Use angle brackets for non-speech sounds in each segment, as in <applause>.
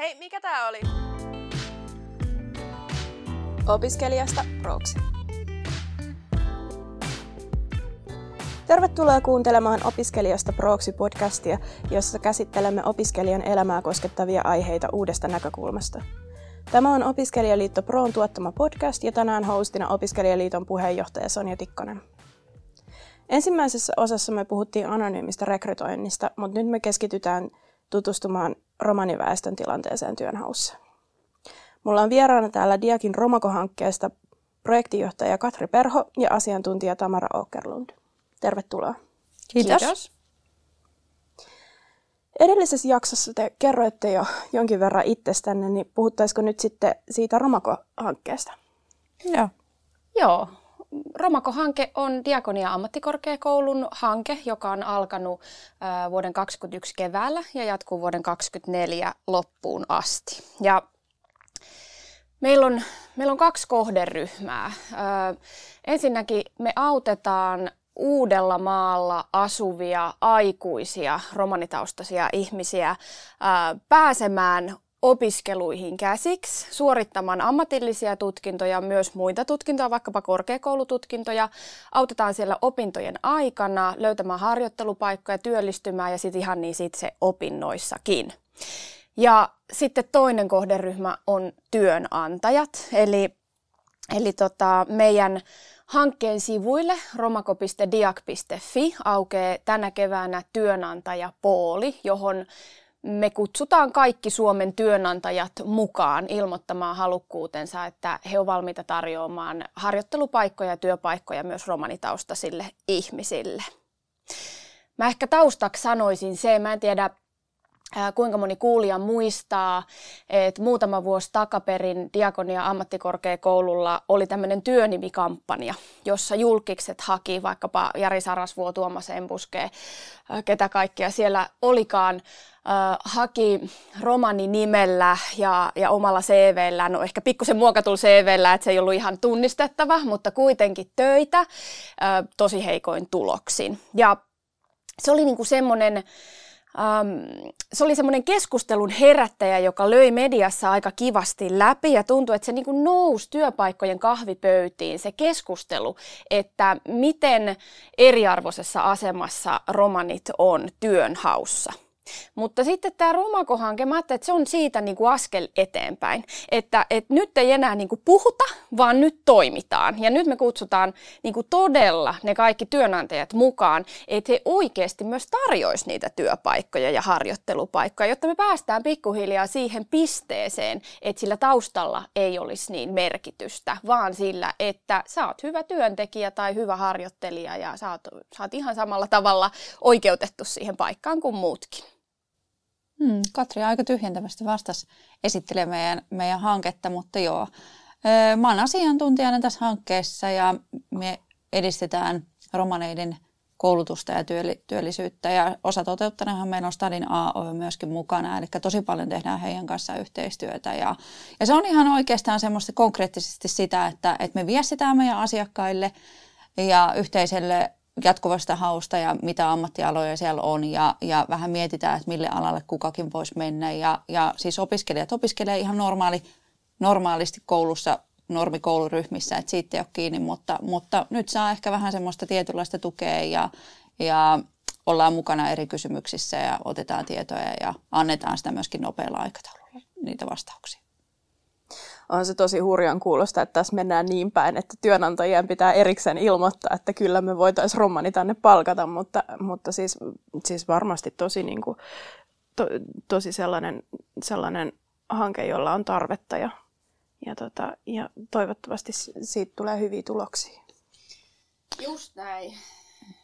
Hei, mikä tää oli? Opiskelijasta proksi. Tervetuloa kuuntelemaan Opiskelijasta proksi podcastia, jossa käsittelemme opiskelijan elämää koskettavia aiheita uudesta näkökulmasta. Tämä on Opiskelijaliitto Proon tuottama podcast ja tänään hostina Opiskelijaliiton puheenjohtaja Sonja Tikkonen. Ensimmäisessä osassa me puhuttiin anonyymistä rekrytoinnista, mutta nyt me keskitytään tutustumaan romaniväestön tilanteeseen työnhaussa. Mulla on vieraana täällä Diakin Romako-hankkeesta projektijohtaja Katri Perho ja asiantuntija Tamara Åkerlund. Tervetuloa. Kiitos. Kiitos. Edellisessä jaksossa te kerroitte jo jonkin verran itsestänne, niin puhuttaisiko nyt sitten siitä Romako-hankkeesta? Joo. Joo. Romako-hanke on Diakonia ammattikorkeakoulun hanke, joka on alkanut vuoden 2021 keväällä ja jatkuu vuoden 2024 loppuun asti. Ja meillä on, meillä on kaksi kohderyhmää. ensinnäkin me autetaan Uudella maalla asuvia aikuisia romanitaustaisia ihmisiä pääsemään opiskeluihin käsiksi, suorittamaan ammatillisia tutkintoja, myös muita tutkintoja, vaikkapa korkeakoulututkintoja. Autetaan siellä opintojen aikana löytämään harjoittelupaikkoja, työllistymään ja sitten ihan niin itse opinnoissakin. Ja sitten toinen kohderyhmä on työnantajat, eli, eli tota, meidän hankkeen sivuille romako.diak.fi aukeaa tänä keväänä työnantajapooli, johon me kutsutaan kaikki Suomen työnantajat mukaan ilmoittamaan halukkuutensa, että he ovat valmiita tarjoamaan harjoittelupaikkoja ja työpaikkoja myös romanitaustaisille ihmisille. Mä ehkä taustaksi sanoisin se, mä en tiedä kuinka moni kuulija muistaa, että muutama vuosi takaperin Diakonia ammattikorkeakoululla oli tämmöinen työnimikampanja, jossa julkikset haki vaikkapa Jari Sarasvuo, Tuomas Embuske, ketä kaikkea siellä olikaan, haki romani nimellä ja, ja omalla CVllä, no ehkä pikkusen muokatulla CVllä, että se ei ollut ihan tunnistettava, mutta kuitenkin töitä tosi heikoin tuloksin. Ja se oli niinku semmoinen, Um, se oli semmoinen keskustelun herättäjä, joka löi mediassa aika kivasti läpi ja tuntui, että se niin nousi työpaikkojen kahvipöytiin se keskustelu, että miten eriarvoisessa asemassa romanit on työnhaussa. Mutta sitten tämä Romako-hanke, mä että se on siitä niin kuin askel eteenpäin. Että, että nyt ei enää niin kuin puhuta, vaan nyt toimitaan. Ja nyt me kutsutaan niin kuin todella ne kaikki työnantajat mukaan, että he oikeasti myös tarjoaisi niitä työpaikkoja ja harjoittelupaikkoja, jotta me päästään pikkuhiljaa siihen pisteeseen, että sillä taustalla ei olisi niin merkitystä, vaan sillä, että sä oot hyvä työntekijä tai hyvä harjoittelija ja sä oot, sä oot ihan samalla tavalla oikeutettu siihen paikkaan kuin muutkin. Hmm, Katri aika tyhjentävästi vastasi esittelee meidän, meidän hanketta, mutta joo. Mä olen asiantuntijana tässä hankkeessa ja me edistetään romaneiden koulutusta ja työllisyyttä ja osa toteuttanahan meillä on Stadin AO myöskin mukana, eli tosi paljon tehdään heidän kanssaan yhteistyötä ja, ja se on ihan oikeastaan semmoista konkreettisesti sitä, että, että me viestitään meidän asiakkaille ja yhteiselle jatkuvasta hausta ja mitä ammattialoja siellä on ja, ja vähän mietitään, että mille alalle kukakin voisi mennä. Ja, ja siis opiskelijat opiskelee ihan normaali, normaalisti koulussa, normikouluryhmissä, että siitä ei ole kiinni, mutta, mutta nyt saa ehkä vähän semmoista tietynlaista tukea ja, ja ollaan mukana eri kysymyksissä ja otetaan tietoja ja annetaan sitä myöskin nopealla aikataululla, niitä vastauksia on se tosi hurjan kuulosta, että tässä mennään niin päin, että työnantajien pitää erikseen ilmoittaa, että kyllä me voitaisiin romani tänne palkata, mutta, mutta siis, siis varmasti tosi, niin kuin, to, tosi sellainen, sellainen hanke, jolla on tarvetta ja, ja, tota, ja toivottavasti siitä tulee hyviä tuloksia. Just näin.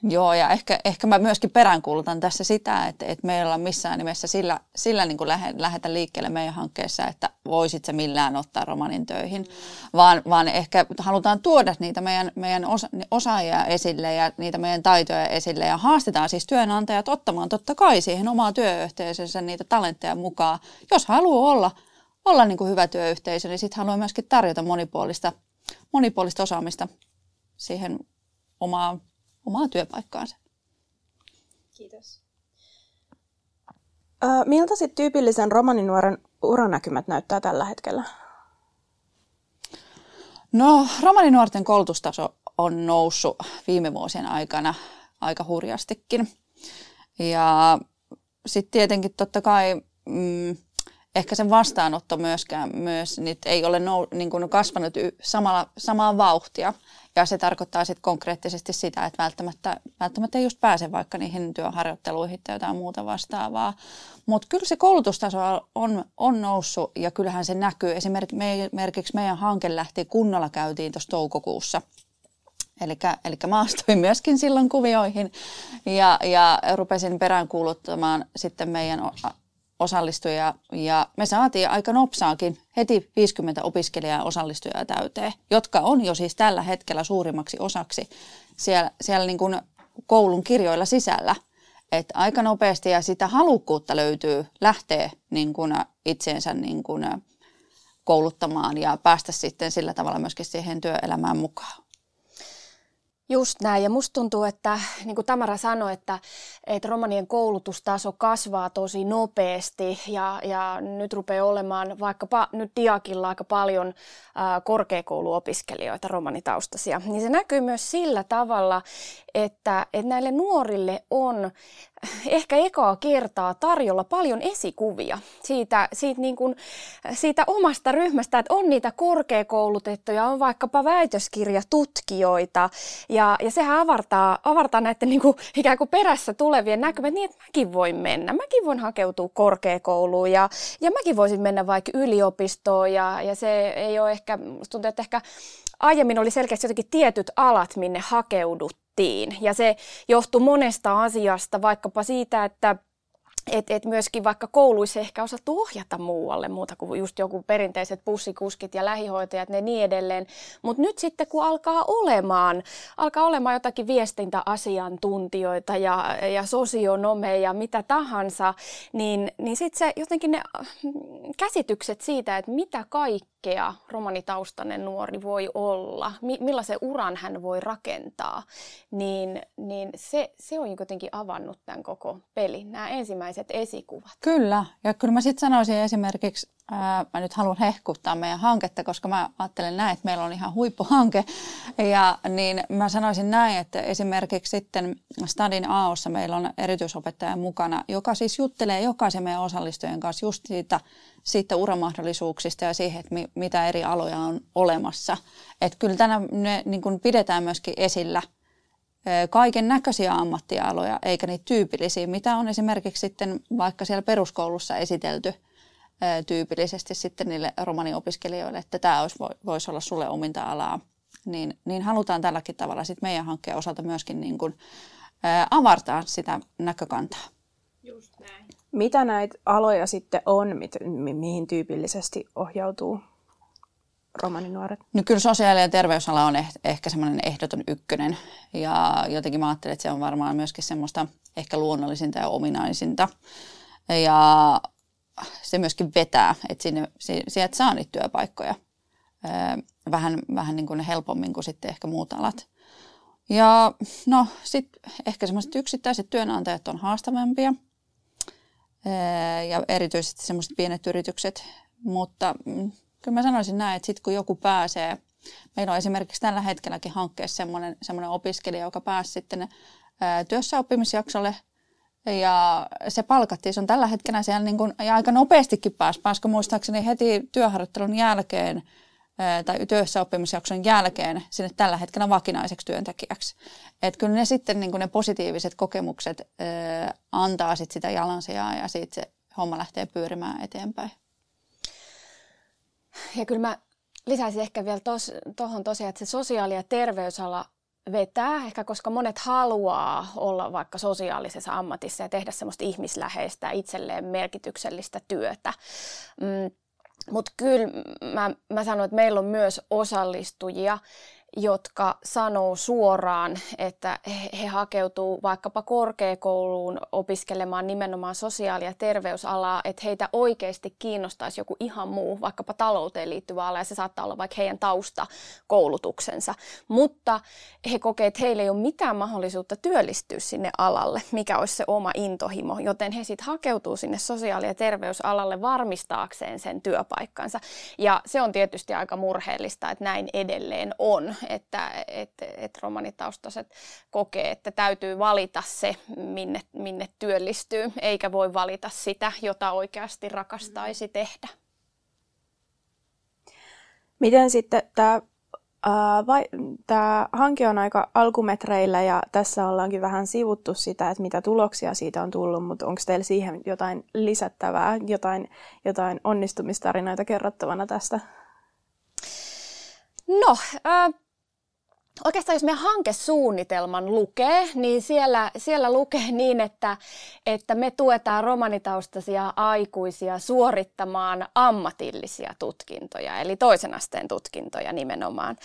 Joo, ja ehkä, ehkä mä myöskin peräänkuulutan tässä sitä, että, että meillä on missään nimessä sillä, sillä niin kuin lähe, lähetä liikkeelle meidän hankkeessa, että voisit se millään ottaa romanin töihin, mm. vaan, vaan ehkä halutaan tuoda niitä meidän, meidän osa, osaajia esille ja niitä meidän taitoja esille ja haastetaan siis työnantajat ottamaan totta kai siihen omaa työyhteisönsä niitä talentteja mukaan. Jos haluaa olla, olla niin kuin hyvä työyhteisö, niin sitten haluaa myöskin tarjota monipuolista, monipuolista osaamista siihen omaan omaa työpaikkaansa. Kiitos. Miltä sitten tyypillisen romaninuoren uranäkymät näyttää tällä hetkellä? No, romaninuorten koulutustaso on noussut viime vuosien aikana aika hurjastikin. Ja sitten tietenkin totta kai mm, ehkä sen vastaanotto myöskään myös niin ei ole nou, niin kuin kasvanut y, samalla, samaa vauhtia. Ja se tarkoittaa sitten konkreettisesti sitä, että välttämättä, välttämättä ei just pääse vaikka niihin työharjoitteluihin tai jotain muuta vastaavaa. Mutta kyllä se koulutustaso on, on noussut ja kyllähän se näkyy. Esimerkiksi meidän hanke lähti kunnolla käytiin tuossa toukokuussa. Eli mä astuin myöskin silloin kuvioihin ja, ja rupesin peräänkuuluttamaan sitten meidän osallistujia ja me saatiin aika nopsaakin heti 50 opiskelijaa osallistujaa täyteen, jotka on jo siis tällä hetkellä suurimmaksi osaksi siellä, siellä niin kuin koulun kirjoilla sisällä. Että aika nopeasti ja sitä halukkuutta löytyy lähteä niin kuin itseensä niin kuin kouluttamaan ja päästä sitten sillä tavalla myöskin siihen työelämään mukaan. Just näin, ja musta tuntuu, että niin kuin Tamara sanoi, että, että romanien koulutustaso kasvaa tosi nopeasti, ja, ja nyt rupeaa olemaan vaikkapa nyt Diakilla aika paljon ää, korkeakouluopiskelijoita romanitaustaisia. Niin se näkyy myös sillä tavalla, että, että näille nuorille on ehkä ekaa kertaa tarjolla paljon esikuvia siitä, siitä, niin kuin, siitä omasta ryhmästä, että on niitä korkeakoulutettuja, on vaikkapa väitöskirjatutkijoita ja, ja sehän avartaa, avartaa näiden niin kuin, ikään kuin perässä tulevien näkymät niin, että mäkin voin mennä, mäkin voin hakeutua korkeakouluun ja, ja mäkin voisin mennä vaikka yliopistoon ja, ja se ei ole ehkä, tuntuu, että ehkä aiemmin oli selkeästi jotenkin tietyt alat, minne hakeudut tehtiin. Ja se johtui monesta asiasta, vaikkapa siitä, että et, et myöskin vaikka kouluissa ehkä osattu ohjata muualle muuta kuin just joku perinteiset bussikuskit ja lähihoitajat ne niin edelleen. Mutta nyt sitten kun alkaa olemaan, alkaa olemaan jotakin viestintäasiantuntijoita ja, ja sosionomeja ja mitä tahansa, niin, niin sitten se jotenkin ne käsitykset siitä, että mitä kaikki kaikkea romanitaustainen nuori voi olla, mi- millaisen uran hän voi rakentaa, niin, niin se, se on jotenkin avannut tämän koko pelin, nämä ensimmäiset esikuvat. Kyllä, ja kyllä mä sitten sanoisin esimerkiksi, mä nyt haluan hehkuttaa meidän hanketta, koska mä ajattelen näin, että meillä on ihan huippuhanke, ja niin mä sanoisin näin, että esimerkiksi sitten Stadin AOssa meillä on erityisopettaja mukana, joka siis juttelee jokaisen meidän osallistujien kanssa just siitä, siitä uramahdollisuuksista ja siihen, että mi, mitä eri aloja on olemassa. Että kyllä tänä ne niin kuin pidetään myöskin esillä kaiken näköisiä ammattialoja, eikä niitä tyypillisiä, mitä on esimerkiksi sitten vaikka siellä peruskoulussa esitelty tyypillisesti sitten niille romaniopiskelijoille, että tämä olisi, voisi olla sulle ominta alaa. Niin, niin halutaan tälläkin tavalla sitten meidän hankkeen osalta myöskin niin kuin, avartaa sitä näkökantaa. Just näin. Mitä näitä aloja sitten on, mi- mi- mihin tyypillisesti ohjautuu romaninuoret? No kyllä sosiaali- ja terveysala on eh- ehkä semmoinen ehdoton ykkönen. Ja jotenkin mä ajattelen, että se on varmaan myöskin semmoista ehkä luonnollisinta ja ominaisinta. Ja se myöskin vetää, että sinne, sieltä saa niitä työpaikkoja vähän, vähän niin kuin helpommin kuin sitten ehkä muut alat. Ja no sitten ehkä semmoiset yksittäiset työnantajat on haastavampia – ja erityisesti semmoiset pienet yritykset. Mutta mm, kyllä mä sanoisin näin, että sitten kun joku pääsee, meillä on esimerkiksi tällä hetkelläkin hankkeessa semmoinen, semmoinen opiskelija, joka pääsi sitten työssäoppimisjaksolle ja se palkattiin, se on tällä hetkellä siellä niin kuin, ja aika nopeastikin pääsi, pääsikö muistaakseni heti työharjoittelun jälkeen tai työssäoppimisjakson jälkeen sinne tällä hetkellä vakinaiseksi työntekijäksi. Että kyllä ne sitten niin ne positiiviset kokemukset ää, antaa sit sitä jalansijaa ja siitä se homma lähtee pyörimään eteenpäin. Ja kyllä mä lisäisin ehkä vielä tuohon tosiaan, että se sosiaali- ja terveysala vetää, ehkä koska monet haluaa olla vaikka sosiaalisessa ammatissa ja tehdä semmoista ihmisläheistä, itselleen merkityksellistä työtä. Mm mutta kyllä mä, mä sanon, että meillä on myös osallistujia, jotka sanoo suoraan, että he hakeutuu vaikkapa korkeakouluun opiskelemaan nimenomaan sosiaali- ja terveysalaa, että heitä oikeasti kiinnostaisi joku ihan muu, vaikkapa talouteen liittyvä ala, ja se saattaa olla vaikka heidän taustakoulutuksensa. Mutta he kokee, että heillä ei ole mitään mahdollisuutta työllistyä sinne alalle, mikä olisi se oma intohimo, joten he sitten hakeutuu sinne sosiaali- ja terveysalalle varmistaakseen sen työpaikkansa. Ja se on tietysti aika murheellista, että näin edelleen on että et, et romanitaustaiset kokee, että täytyy valita se, minne, minne työllistyy, eikä voi valita sitä, jota oikeasti rakastaisi tehdä. Miten sitten tämä tämä hanke on aika alkumetreillä ja tässä ollaankin vähän sivuttu sitä, että mitä tuloksia siitä on tullut, mutta onko teillä siihen jotain lisättävää, jotain, jotain onnistumistarinoita kerrottavana tästä? No, äh, Oikeastaan jos meidän hankesuunnitelman lukee, niin siellä, siellä lukee niin, että, että me tuetaan romanitaustaisia aikuisia suorittamaan ammatillisia tutkintoja, eli toisen asteen tutkintoja nimenomaan.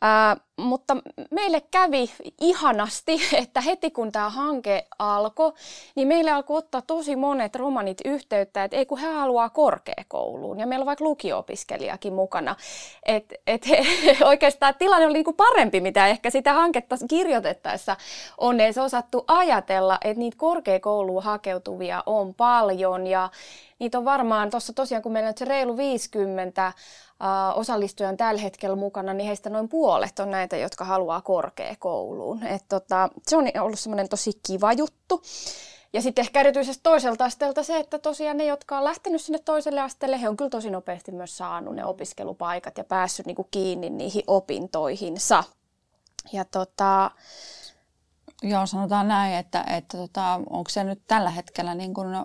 Ää, mutta meille kävi ihanasti, <laughs> että heti kun tämä hanke alkoi, niin meille alkoi ottaa tosi monet romanit yhteyttä, että ei kun he haluaa korkeakouluun. Ja meillä on vaikka lukio-opiskelijakin mukana. Et, et he, <laughs> oikeastaan tilanne oli niinku parempi, mitä ehkä sitä hanketta kirjoitettaessa on edes osattu ajatella, että niitä korkeakouluun hakeutuvia on paljon. Ja niitä on varmaan tuossa tosiaan, kun meillä on se reilu 50 osallistuja on tällä hetkellä mukana, niin heistä noin puolet on näitä, jotka haluaa korkeakouluun. Et tota, se on ollut semmoinen tosi kiva juttu. Ja sitten ehkä erityisesti toiselta asteelta se, että tosiaan ne, jotka on lähtenyt sinne toiselle asteelle, he on kyllä tosi nopeasti myös saanut ne opiskelupaikat ja päässyt niinku kiinni niihin opintoihinsa. Ja tota, Joo, sanotaan näin, että, että tota, onko se nyt tällä hetkellä niin kun, ö,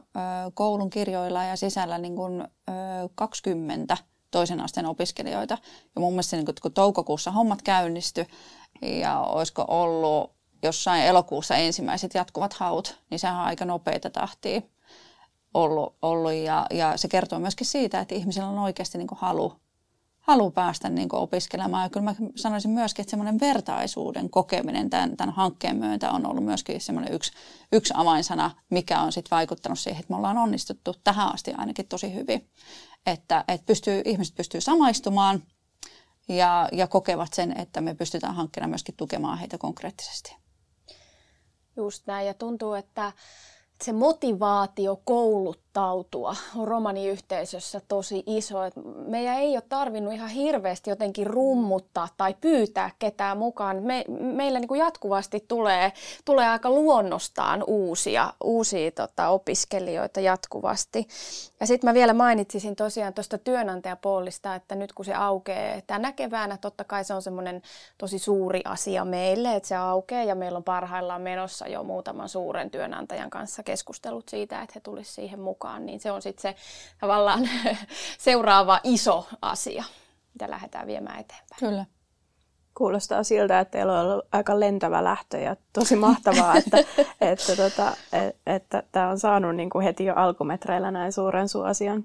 koulun kirjoilla ja sisällä niin kun, ö, 20 toisen asteen opiskelijoita. Ja mun mielestä niin kun toukokuussa hommat käynnisty ja olisiko ollut jossain elokuussa ensimmäiset jatkuvat haut, niin sehän on aika nopeita tahtia ollut. ollut ja, ja se kertoo myöskin siitä, että ihmisillä on oikeasti niin halu halu päästä niin opiskelemaan. Ja kyllä mä sanoisin myöskin, että semmoinen vertaisuuden kokeminen tämän, tämän hankkeen myötä on ollut myöskin semmoinen yksi, yksi avainsana, mikä on sitten vaikuttanut siihen, että me ollaan onnistuttu tähän asti ainakin tosi hyvin. Että, että pystyy, ihmiset pystyy samaistumaan ja, ja kokevat sen, että me pystytään hankkeena myöskin tukemaan heitä konkreettisesti. Just näin ja tuntuu, että se motivaatio kouluttautua on romaniyhteisössä tosi iso. Et meidän ei ole tarvinnut ihan hirveästi jotenkin rummuttaa tai pyytää ketään mukaan. Me, meillä niin kuin jatkuvasti tulee, tulee aika luonnostaan uusia, uusia tota, opiskelijoita jatkuvasti. Ja sitten mä vielä mainitsisin tosiaan tuosta työnantajapuolista, että nyt kun se aukeaa tänä keväänä, totta kai se on semmoinen tosi suuri asia meille, että se aukeaa ja meillä on parhaillaan menossa jo muutaman suuren työnantajan kanssa keskustelut siitä, että he tulisivat siihen mukaan, niin se on sitten se tavallaan <laughs> seuraava iso asia, mitä lähdetään viemään eteenpäin. Kyllä. Kuulostaa siltä, että teillä on ollut aika lentävä lähtö ja tosi mahtavaa, <laughs> että että, tota, että, että tämä on saanut niin kuin heti jo alkumetreillä näin suuren suosion.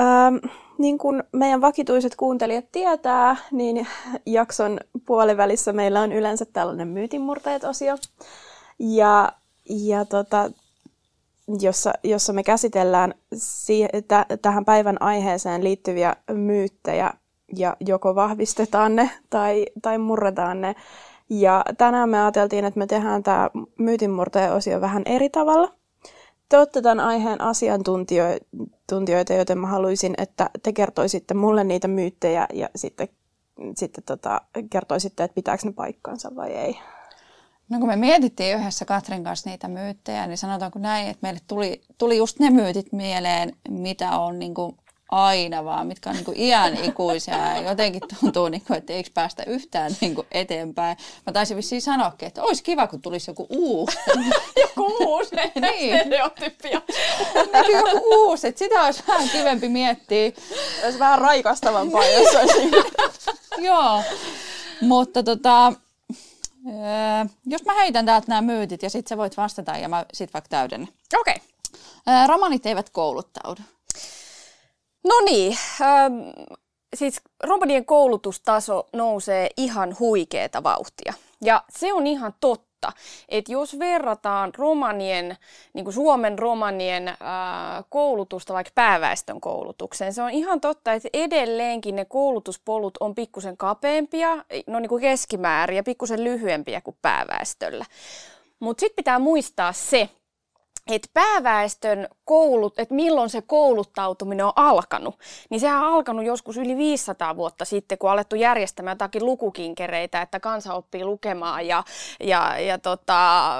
Ähm, niin kuin meidän vakituiset kuuntelijat tietää, niin jakson puolivälissä meillä on yleensä tällainen myytinmurteet-osio. Ja ja tota, jossa, jossa me käsitellään si- t- tähän päivän aiheeseen liittyviä myyttejä ja joko vahvistetaan ne tai, tai murretaan ne. Ja tänään me ajateltiin, että me tehdään tämä myytinmurteen osio vähän eri tavalla. Te olette tämän aiheen asiantuntijoita, joten mä haluaisin, että te kertoisitte mulle niitä myyttejä ja sitten, sitten tota, kertoisitte, että pitääkö ne paikkansa vai ei. No kun me mietittiin yhdessä Katrin kanssa niitä myyttejä, niin sanotaanko näin, että meille tuli, tuli just ne myytit mieleen, mitä on niin kuin aina vaan, mitkä on niin kuin iän ikuisia ja jotenkin tuntuu, niin kuin, että eikö päästä yhtään niin kuin eteenpäin. Mä taisin vissiin sanoakin, että olisi kiva, kun tulisi joku uusi. <laughs> joku uusi, <laughs> niin. stereotypia. niin, joku uusi, että sitä olisi vähän kivempi miettiä. Olisi vähän raikastavampaa, jos <laughs> olisi. Joo, mutta tota, Öö, jos mä heitän täältä nämä myytit ja sitten sä voit vastata ja mä sit vaikka täydennän. Okei. Okay. Öö, romanit eivät kouluttaudu. No niin, öö, siis romanien koulutustaso nousee ihan huikeeta vauhtia. Ja se on ihan totta, että jos verrataan romanien, niin kuin Suomen romanien ää, koulutusta vaikka pääväestön koulutukseen, se on ihan totta, että edelleenkin ne koulutuspolut on pikkusen kapeampia, no niin kuin keskimäärin ja pikkusen lyhyempiä kuin pääväestöllä. Mutta sitten pitää muistaa se, että pääväestön koulut, että milloin se kouluttautuminen on alkanut, niin sehän on alkanut joskus yli 500 vuotta sitten, kun on alettu järjestämään jotakin lukukinkereitä, että kansa oppii lukemaan ja, ja, ja tota,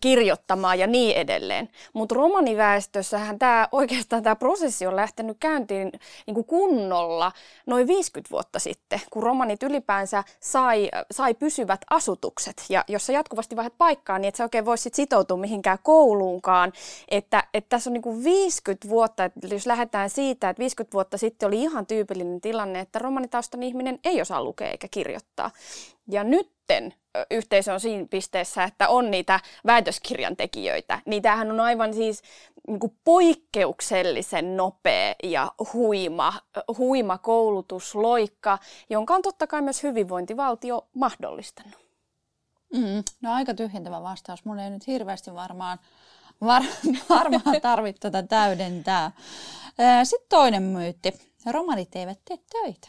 kirjoittamaan ja niin edelleen. Mutta romaniväestössähän tämä oikeastaan tämä prosessi on lähtenyt käyntiin niin kuin kunnolla noin 50 vuotta sitten, kun romanit ylipäänsä sai, sai pysyvät asutukset. Ja jos sä jatkuvasti vaihdat paikkaa, niin et sä oikein voisi sitoutua mihinkään kouluunkaan. Että, että tässä on niin kuin 50 vuotta, että jos lähdetään siitä, että 50 vuotta sitten oli ihan tyypillinen tilanne, että romanitaustan ihminen ei osaa lukea eikä kirjoittaa. Ja nytten yhteisö on siinä pisteessä, että on niitä väitöskirjan tekijöitä. Niin tämähän on aivan siis niin kuin poikkeuksellisen nopea ja huima, huima koulutusloikka, jonka on totta kai myös hyvinvointivaltio mahdollistanut. Mm, no aika tyhjentävä vastaus. Mun ei nyt hirveästi varmaan Var, <laughs> varmaan tarvitse tuota täydentää. Sitten toinen myytti. Romanit eivät tee töitä.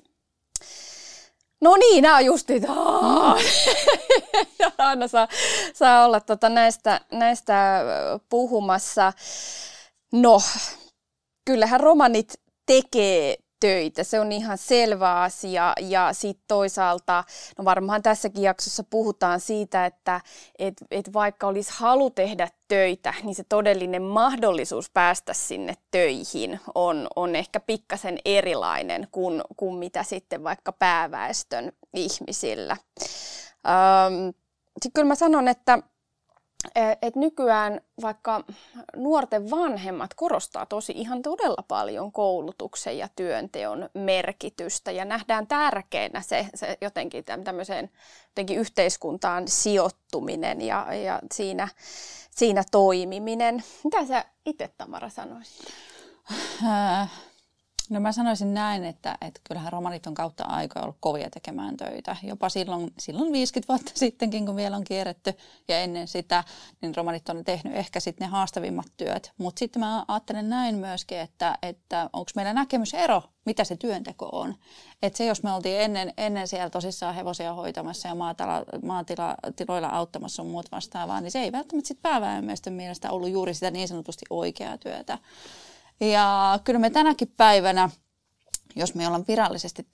No niin, nämä on just niitä. <laughs> Aina saa, saa olla tota näistä, näistä puhumassa. No, kyllähän romanit tekee töitä. Se on ihan selvä asia ja sitten toisaalta, no varmaan tässäkin jaksossa puhutaan siitä, että et, et vaikka olisi halu tehdä töitä, niin se todellinen mahdollisuus päästä sinne töihin on, on ehkä pikkasen erilainen kuin, kuin mitä sitten vaikka pääväestön ihmisillä. sitten kyllä mä sanon, että et nykyään vaikka nuorten vanhemmat korostaa tosi ihan todella paljon koulutuksen ja työnteon merkitystä ja nähdään tärkeänä se, se jotenkin tämmöiseen jotenkin yhteiskuntaan sijoittuminen ja, ja siinä, siinä toimiminen. Mitä sä itse Tamara sanoisit? No mä sanoisin näin, että, että kyllähän romanit on kautta aikoja ollut kovia tekemään töitä. Jopa silloin, silloin 50 vuotta <laughs> sittenkin, kun vielä on kierretty ja ennen sitä, niin romanit on tehnyt ehkä sitten ne haastavimmat työt. Mutta sitten mä ajattelen näin myöskin, että, että onko meillä näkemysero, mitä se työnteko on. Että se, jos me oltiin ennen, ennen siellä tosissaan hevosia hoitamassa ja maatila, maatiloilla auttamassa muut vastaavaa, niin se ei välttämättä sitten pääväemmöisten mielestä ollut juuri sitä niin sanotusti oikeaa työtä. Ja kyllä me tänäkin päivänä, jos me ollaan virallisesti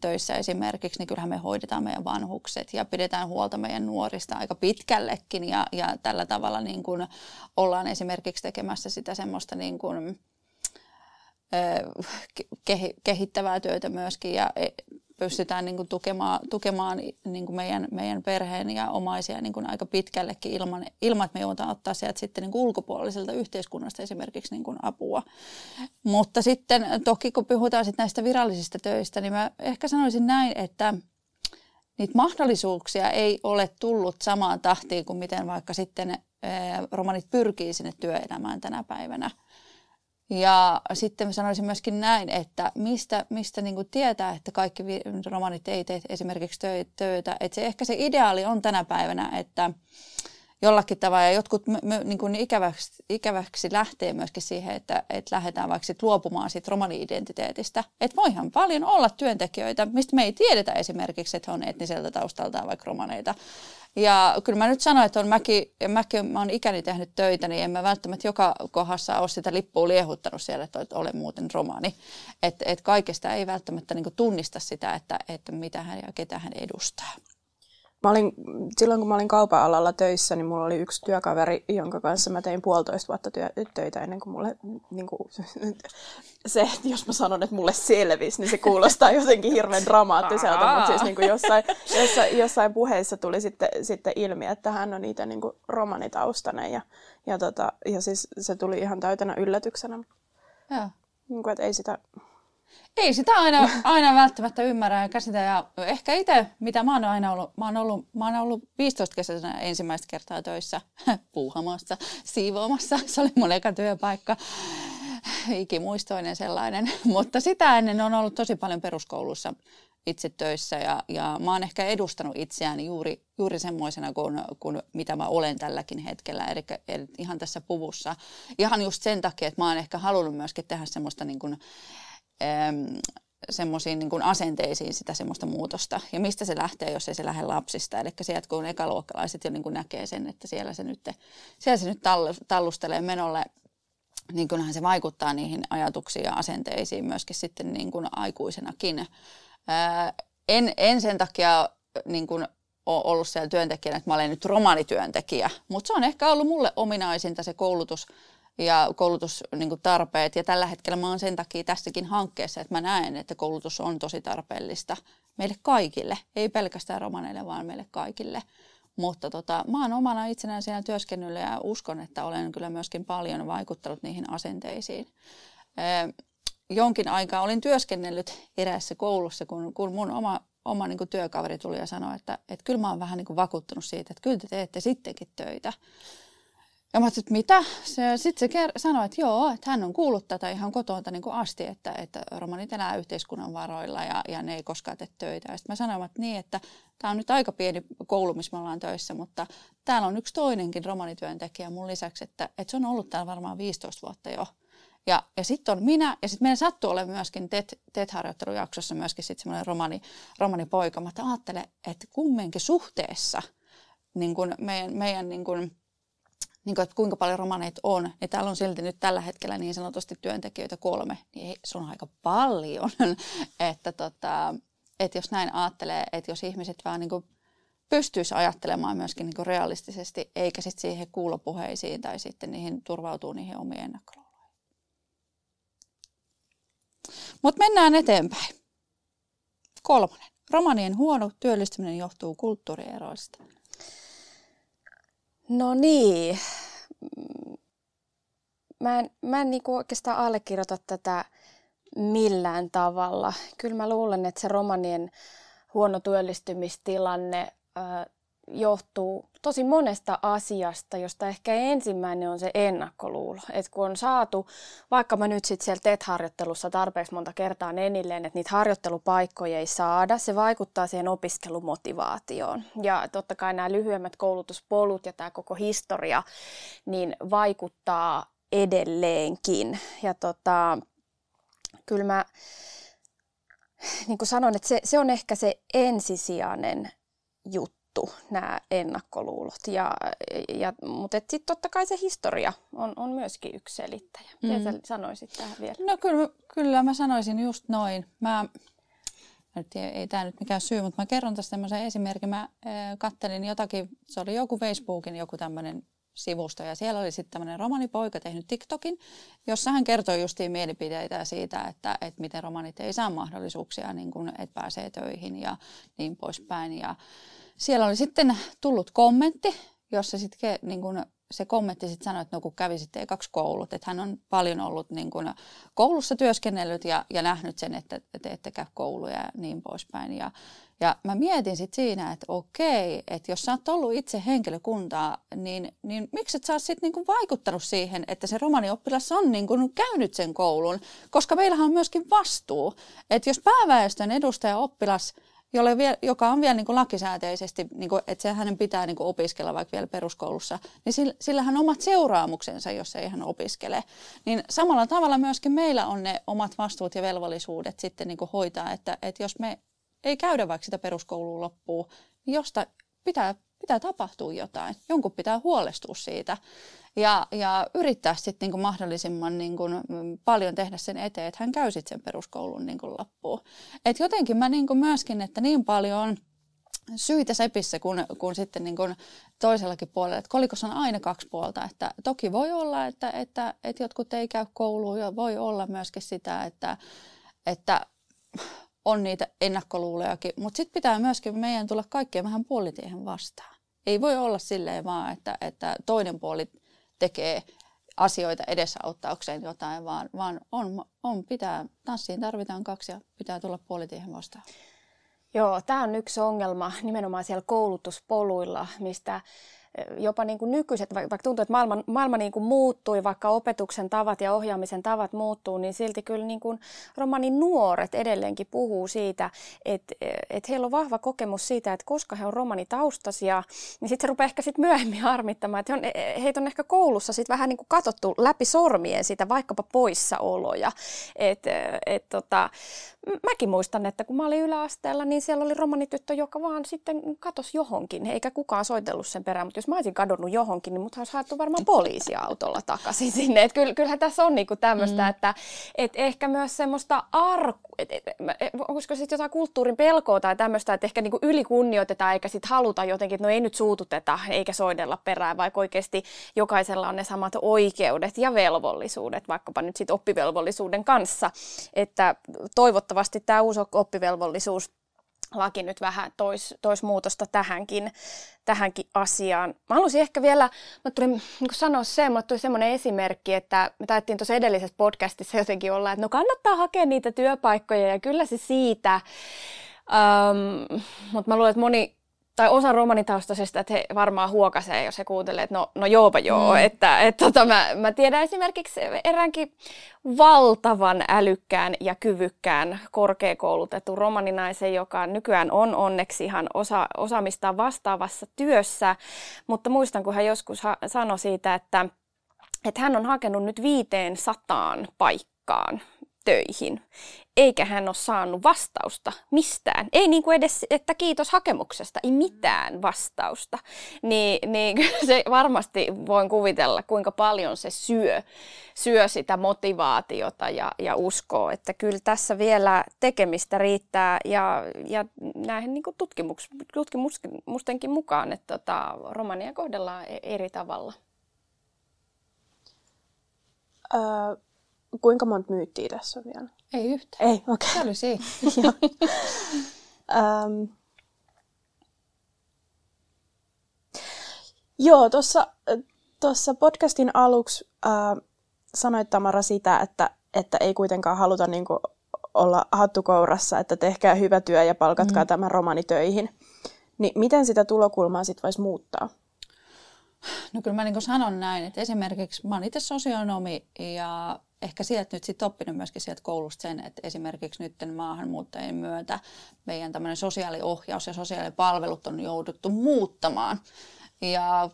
töissä esimerkiksi, niin kyllähän me hoidetaan meidän vanhukset ja pidetään huolta meidän nuorista aika pitkällekin. Ja, ja tällä tavalla niin kuin ollaan esimerkiksi tekemässä sitä semmoista niin kuin, kehittävää työtä myöskin ja e, pystytään niin kuin tukemaan, tukemaan niin kuin meidän, meidän perheen ja omaisia niin kuin aika pitkällekin ilman, ilman, että me joudutaan ottaa sieltä sitten niin kuin ulkopuoliselta yhteiskunnasta esimerkiksi niin kuin apua. Mutta sitten toki kun puhutaan sitten näistä virallisista töistä, niin mä ehkä sanoisin näin, että niitä mahdollisuuksia ei ole tullut samaan tahtiin kuin miten vaikka sitten romanit pyrkii sinne työelämään tänä päivänä – ja sitten mä sanoisin myöskin näin, että mistä, mistä niin kuin tietää, että kaikki romanit ei tee esimerkiksi töitä. Että se ehkä se ideaali on tänä päivänä, että jollakin tavalla, ja jotkut m- niin kuin ikäväksi, ikäväksi lähtee myöskin siihen, että, että lähdetään vaikka sit luopumaan siitä romani-identiteetistä. Että voihan paljon olla työntekijöitä, mistä me ei tiedetä esimerkiksi, että he on etniseltä taustaltaan vaikka romaneita. Ja kyllä mä nyt sanoin, että on mäkin, ja mäkin mä oon ikäni tehnyt töitä, niin en mä välttämättä joka kohdassa ole sitä lippua liehuttanut siellä, että olen muuten romani. Että et kaikesta ei välttämättä niin tunnista sitä, että, että mitä hän ja ketä hän edustaa. Mä olin, silloin kun mä olin kaupan alalla töissä, niin mulla oli yksi työkaveri, jonka kanssa mä tein puolitoista vuotta työ, töitä ennen kuin mulle, niin kuin, <laughs> se, että jos mä sanon, että mulle selvisi, niin se kuulostaa <laughs> jotenkin hirveän dramaattiselta, mutta siis niin kuin jossain, jossain, jossain puheissa tuli sitten, sitten ilmi, että hän on niitä niin kuin romanitaustainen ja, ja, tota, ja siis se tuli ihan täytänä yllätyksenä. Ja. Niin kuin, että ei sitä, ei sitä aina, aina välttämättä ymmärrä ja käsitä. Ja ehkä itse, mitä mä oon aina ollut, mä oon ollut, mä oon ollut 15 kesäisenä ensimmäistä kertaa töissä <laughs> puuhamassa, siivoamassa. Se oli mun eka työpaikka. ikimuistoinen sellainen, <laughs> mutta sitä ennen on ollut tosi paljon peruskoulussa itse töissä ja, ja mä oon ehkä edustanut itseäni juuri, juuri semmoisena kuin, kuin mitä mä olen tälläkin hetkellä, eli, eli ihan tässä puvussa. Ihan just sen takia, että mä oon ehkä halunnut myöskin tehdä semmoista niin kuin, ähm, semmoisiin niin asenteisiin sitä semmoista muutosta. Ja mistä se lähtee, jos ei se lähde lapsista. Eli sieltä kun ekaluokkalaiset jo niin kuin näkee sen, että siellä se nyt, siellä se nyt tallustelee menolle, niin kyllähän se vaikuttaa niihin ajatuksiin ja asenteisiin myöskin sitten niin kuin aikuisenakin. En, en sen takia niin kuin ole ollut siellä työntekijänä, että mä olen nyt romanityöntekijä, mutta se on ehkä ollut mulle ominaisinta se koulutus ja koulutustarpeet. Niin ja tällä hetkellä mä oon sen takia tässäkin hankkeessa, että mä näen, että koulutus on tosi tarpeellista meille kaikille. Ei pelkästään romaneille, vaan meille kaikille. Mutta tota, mä oon omana itsenään siellä työskennellyt ja uskon, että olen kyllä myöskin paljon vaikuttanut niihin asenteisiin. Ee, jonkin aikaa olin työskennellyt eräässä koulussa, kun, kun mun oma, oma niin työkaveri tuli ja sanoi, että, että kyllä mä oon vähän niin vakuuttunut siitä, että kyllä te teette sittenkin töitä. Ja mä että mitä? Sitten se ker- sanoi, että joo, että hän on kuullut tätä ihan kotoa niin kuin asti, että, että romanit elää yhteiskunnan varoilla ja, ja ne ei koskaan tee töitä. Ja sitten mä sanoin, että niin, että tämä on nyt aika pieni koulu, missä me ollaan töissä, mutta täällä on yksi toinenkin romanityöntekijä mun lisäksi, että, että se on ollut täällä varmaan 15 vuotta jo. Ja, ja sitten on minä, ja sitten meidän sattuu olla myöskin TET, TET-harjoittelujaksossa myöskin sitten semmoinen romani, romanipoika. Mä ajattelen, että kummenkin suhteessa niin kun meidän, meidän niin kun, niin kuin, että kuinka paljon romaneita on, niin täällä on silti nyt tällä hetkellä niin sanotusti työntekijöitä kolme, niin se on aika paljon. <laughs> että, tota, että jos näin ajattelee, että jos ihmiset vaan niin kuin pystyisi ajattelemaan myöskin niin kuin realistisesti, eikä sitten siihen kuulopuheisiin tai sitten niihin turvautuu niihin omiin ennakkoluuloihin. Mutta mennään eteenpäin. Kolmonen. Romanien huono työllistyminen johtuu kulttuurieroista. No niin. Mä en, mä en niinku oikeastaan allekirjoita tätä millään tavalla. Kyllä mä luulen, että se romanien huono työllistymistilanne johtuu tosi monesta asiasta, josta ehkä ensimmäinen on se ennakkoluulo. Että kun on saatu, vaikka mä nyt sitten siellä TET-harjoittelussa tarpeeksi monta kertaa enilleen, että niitä harjoittelupaikkoja ei saada, se vaikuttaa siihen opiskelumotivaatioon. Ja totta kai nämä lyhyemmät koulutuspolut ja tämä koko historia, niin vaikuttaa edelleenkin. Ja tota, kyllä mä niin kuin sanon, että se, se on ehkä se ensisijainen juttu tuttu nämä ennakkoluulot. Ja, ja, mutta sitten totta kai se historia on, on myöskin yksi selittäjä. Mm. Mitä sä sanoisit tähän vielä? No kyllä, kyllä mä sanoisin just noin. Mä, nyt ei, ei tämä nyt mikään syy, mutta mä kerron tästä tämmöisen esimerkin. Mä äh, kattelin jotakin, se oli joku Facebookin joku tämmöinen sivusto ja siellä oli sitten tämmöinen romanipoika tehnyt TikTokin, jossa hän kertoi justiin mielipiteitä siitä, että, että miten romanit ei saa mahdollisuuksia, niin kun, että pääsee töihin ja niin poispäin. Ja, siellä oli sitten tullut kommentti, jossa sitten niin kun se kommentti sitten sanoi, että no kun kävi sitten kaksi koulut, että hän on paljon ollut niin kun koulussa työskennellyt ja, ja nähnyt sen, että te ette käy kouluja ja niin poispäin. Ja, ja mä mietin sitten siinä, että okei, että jos sä oot ollut itse henkilökuntaa, niin, niin miksi et sä oot sitten niin vaikuttanut siihen, että se romanioppilas on niin kun käynyt sen koulun, koska meillähän on myöskin vastuu, että jos pääväestön edustaja oppilas – jolle vielä, joka on vielä niin kuin lakisääteisesti, niin kuin, että se hänen pitää niin kuin opiskella vaikka vielä peruskoulussa, niin sillä, sillä hän omat seuraamuksensa, jos ei hän opiskele. Niin samalla tavalla myöskin meillä on ne omat vastuut ja velvollisuudet sitten niin kuin hoitaa, että, että jos me ei käydä vaikka sitä peruskoulua loppuun, niin josta pitää, pitää tapahtua jotain. Jonkun pitää huolestua siitä ja, ja yrittää sitten niin mahdollisimman niin kuin paljon tehdä sen eteen, että hän käy sitten sen peruskoulun niin kuin loppuun. Et jotenkin mä niin kuin myöskin, että niin paljon syitä sepissä kuin, kuin sitten niin kuin toisellakin puolella. Että kolikossa on aina kaksi puolta. Että toki voi olla, että, että, että jotkut ei käy kouluun ja voi olla myöskin sitä, että, että on niitä ennakkoluulojakin. Mutta sitten pitää myöskin meidän tulla kaikkien vähän puolitiehen vastaan. Ei voi olla silleen vaan, että, että toinen puoli tekee asioita edesauttaakseen jotain, vaan, vaan on, on, pitää, tanssiin tarvitaan kaksi ja pitää tulla puolitiehen vastaan. Joo, tämä on yksi ongelma nimenomaan siellä koulutuspoluilla, mistä jopa niin kuin nykyiset, vaikka tuntuu, että maailma, maailma niin kuin muuttui, vaikka opetuksen tavat ja ohjaamisen tavat muuttuu, niin silti kyllä niin kuin romanin nuoret edelleenkin puhuu siitä, että, että heillä on vahva kokemus siitä, että koska he on romanitaustaisia, niin sitten se rupeaa ehkä sitten myöhemmin harmittamaan, että he on, heitä on ehkä koulussa sitten vähän niin kuin katsottu läpi sormien sitä vaikkapa poissaoloja. Et, et, tota, mäkin muistan, että kun mä olin yläasteella, niin siellä oli romanityttö, joka vaan sitten katosi johonkin, eikä kukaan soitellut sen perään. Mutta jos mä olisin kadonnut johonkin, niin mut olisi haettu varmaan poliisiautolla takaisin sinne. Et kyllähän tässä on niinku tämmöistä, mm. että et ehkä myös semmoista arku, et, et, et, olisiko sitten jotain kulttuurin pelkoa tai tämmöistä, että ehkä niinku ylikunnioitetaan eikä sitten haluta jotenkin, että no ei nyt suututeta eikä soidella perään, vaikka oikeasti jokaisella on ne samat oikeudet ja velvollisuudet, vaikkapa nyt sitten oppivelvollisuuden kanssa, että toivottavasti tämä uusi oppivelvollisuus laki nyt vähän tois, tois muutosta tähänkin, tähänkin asiaan. Mä haluaisin ehkä vielä, mä tulin niin sanoa sen, mutta tuli semmoinen esimerkki, että me taidettiin tuossa edellisessä podcastissa jotenkin olla, että no kannattaa hakea niitä työpaikkoja ja kyllä se siitä. Um, mutta mä luulen, että moni tai osa romanitaustaisista, että he varmaan huokasee, jos he kuuntelee, että no, no joopa joo. Mm. Että, et, tota, mä, mä tiedän esimerkiksi eräänkin valtavan älykkään ja kyvykkään korkeakoulutetun romaninaisen, joka nykyään on onneksi ihan osa, osaamistaan vastaavassa työssä. Mutta muistan, kun hän joskus ha- sanoi siitä, että, että hän on hakenut nyt viiteen sataan paikkaan töihin eikä hän ole saanut vastausta mistään. Ei niin kuin edes, että kiitos hakemuksesta, ei mitään vastausta. Niin, niin <laughs> se varmasti voin kuvitella, kuinka paljon se syö, syö sitä motivaatiota ja, ja uskoo, että kyllä tässä vielä tekemistä riittää ja, ja näihin niin kuin tutkimus, tutkimustenkin mukaan, että tota, romania kohdellaan e-, eri tavalla. Öö, kuinka monta myyttiä tässä on vielä? Ei yhtään. Ei, okei. Okay. oli siinä. um, <laughs> joo, tuossa podcastin aluksi äh, sanoit Tamara sitä, että, että ei kuitenkaan haluta niinku olla hattukourassa, että tehkää hyvä työ ja palkatkaa mm. tämä romani töihin. Niin miten sitä tulokulmaa sitten voisi muuttaa? No kyllä mä niin sanon näin, että esimerkiksi mä oon itse sosionomi ja ehkä sieltä nyt sitten oppinut myöskin sieltä koulusta sen, että esimerkiksi nyt maahanmuuttajien myötä meidän tämmöinen sosiaaliohjaus ja sosiaalipalvelut on jouduttu muuttamaan. Ja